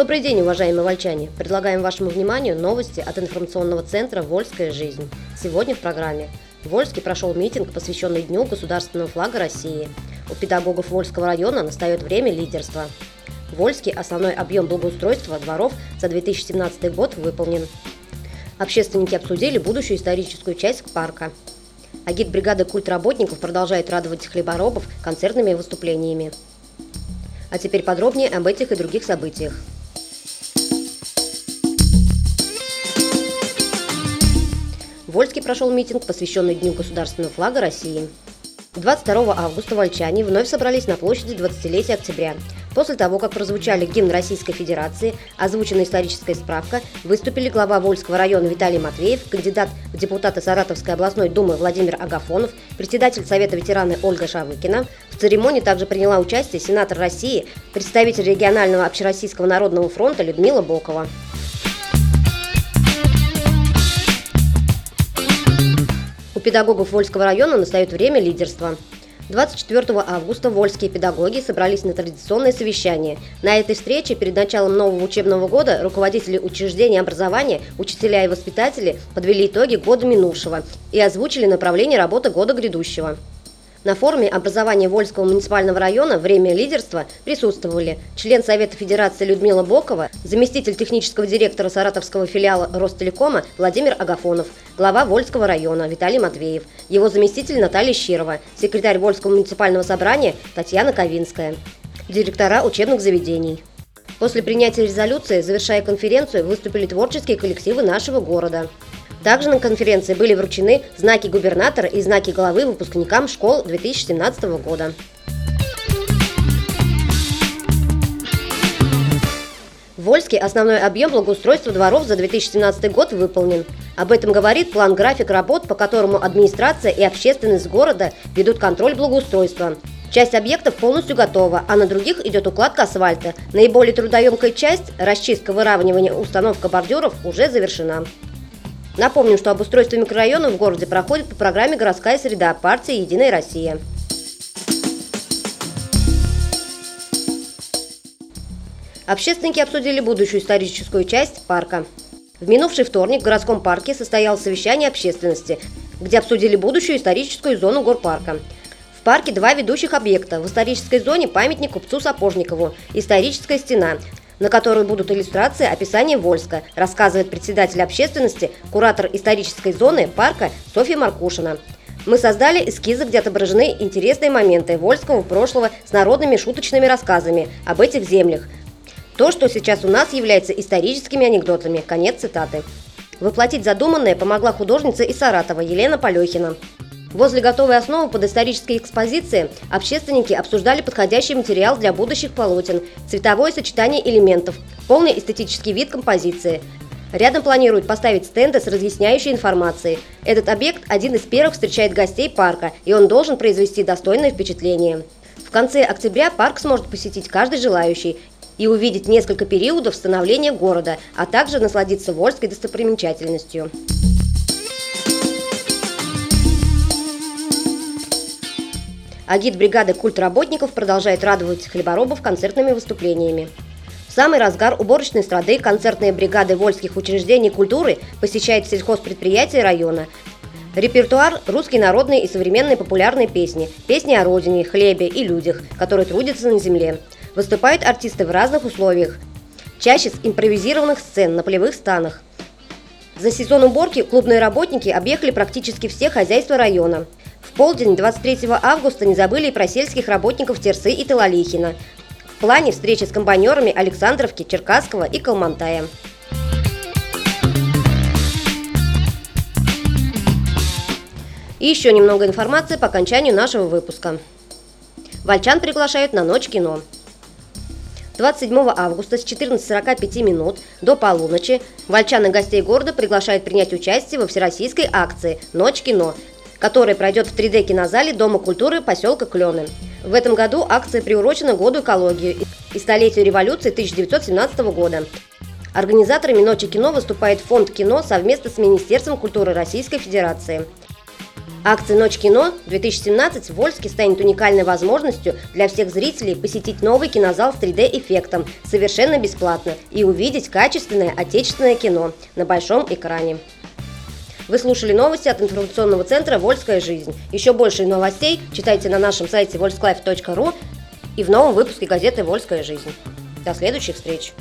Добрый день, уважаемые вольчане! Предлагаем вашему вниманию новости от информационного центра «Вольская жизнь». Сегодня в программе. В Вольске прошел митинг, посвященный Дню государственного флага России. У педагогов Вольского района настает время лидерства. В Вольске основной объем благоустройства дворов за 2017 год выполнен. Общественники обсудили будущую историческую часть парка. Бригады культработников продолжает радовать хлеборобов концертными выступлениями. А теперь подробнее об этих и других событиях. В Вольске прошел митинг, посвященный Дню государственного флага России. 22 августа вольчане вновь собрались на площади 20-летия октября. После того, как прозвучали гимн Российской Федерации, озвучена историческая справка, выступили глава Вольского района Виталий Матвеев, кандидат в депутаты Саратовской областной думы Владимир Агафонов, председатель Совета ветераны Ольга Шавыкина. В церемонии также приняла участие сенатор России, представитель регионального общероссийского народного фронта Людмила Бокова. У педагогов Вольского района настает время лидерства. 24 августа вольские педагоги собрались на традиционное совещание. На этой встрече перед началом нового учебного года руководители учреждений образования, учителя и воспитатели подвели итоги года минувшего и озвучили направление работы года грядущего. На форуме образования Вольского муниципального района «Время лидерства» присутствовали член Совета Федерации Людмила Бокова, заместитель технического директора Саратовского филиала Ростелекома Владимир Агафонов, глава Вольского района Виталий Матвеев, его заместитель Наталья Щирова, секретарь Вольского муниципального собрания Татьяна Ковинская, директора учебных заведений. После принятия резолюции, завершая конференцию, выступили творческие коллективы нашего города. Также на конференции были вручены знаки губернатора и знаки головы выпускникам школ 2017 года. В Вольске основной объем благоустройства дворов за 2017 год выполнен. Об этом говорит план-график работ, по которому администрация и общественность города ведут контроль благоустройства. Часть объектов полностью готова, а на других идет укладка асфальта. Наиболее трудоемкая часть – расчистка, выравнивание, установка бордюров – уже завершена. Напомним, что обустройство микрорайонов в городе проходит по программе «Городская среда» партии «Единая Россия». Общественники обсудили будущую историческую часть парка. В минувший вторник в городском парке состоялось совещание общественности, где обсудили будущую историческую зону горпарка. В парке два ведущих объекта. В исторической зоне памятник купцу Сапожникову, историческая стена, на которой будут иллюстрации описания Вольска, рассказывает председатель общественности, куратор исторической зоны парка Софья Маркушина. Мы создали эскизы, где отображены интересные моменты Вольского прошлого с народными шуточными рассказами об этих землях. То, что сейчас у нас является историческими анекдотами. Конец цитаты. Воплотить задуманное помогла художница из Саратова Елена Полехина. Возле готовой основы под исторической экспозицией общественники обсуждали подходящий материал для будущих полотен, цветовое сочетание элементов, полный эстетический вид композиции. Рядом планируют поставить стенды с разъясняющей информацией. Этот объект один из первых встречает гостей парка, и он должен произвести достойное впечатление. В конце октября парк сможет посетить каждый желающий и увидеть несколько периодов становления города, а также насладиться вольской достопримечательностью. Агит бригады культработников продолжает радовать хлеборобов концертными выступлениями. В самый разгар уборочной страды концертные бригады вольских учреждений культуры посещают сельхозпредприятия района. Репертуар – русские народные и современные популярные песни, песни о родине, хлебе и людях, которые трудятся на земле. Выступают артисты в разных условиях, чаще с импровизированных сцен на полевых станах. За сезон уборки клубные работники объехали практически все хозяйства района. В полдень 23 августа не забыли и про сельских работников Терсы и Талалихина. В плане встречи с комбайнерами Александровки, Черкасского и Калмантая. И еще немного информации по окончанию нашего выпуска. Вольчан приглашают на Ночь кино. 27 августа с 14.45 минут до полуночи Вольчан и гостей города приглашают принять участие во всероссийской акции «Ночь кино», которая пройдет в 3D-кинозале Дома культуры поселка Клены. В этом году акция приурочена Году экологии и столетию революции 1917 года. Организаторами «Ночи кино» выступает Фонд кино совместно с Министерством культуры Российской Федерации. Акция «Ночь кино-2017» в Вольске станет уникальной возможностью для всех зрителей посетить новый кинозал с 3D-эффектом совершенно бесплатно и увидеть качественное отечественное кино на большом экране. Вы слушали новости от информационного центра «Вольская жизнь». Еще больше новостей читайте на нашем сайте volsklif.ru и в новом выпуске газеты «Вольская жизнь». До следующих встреч!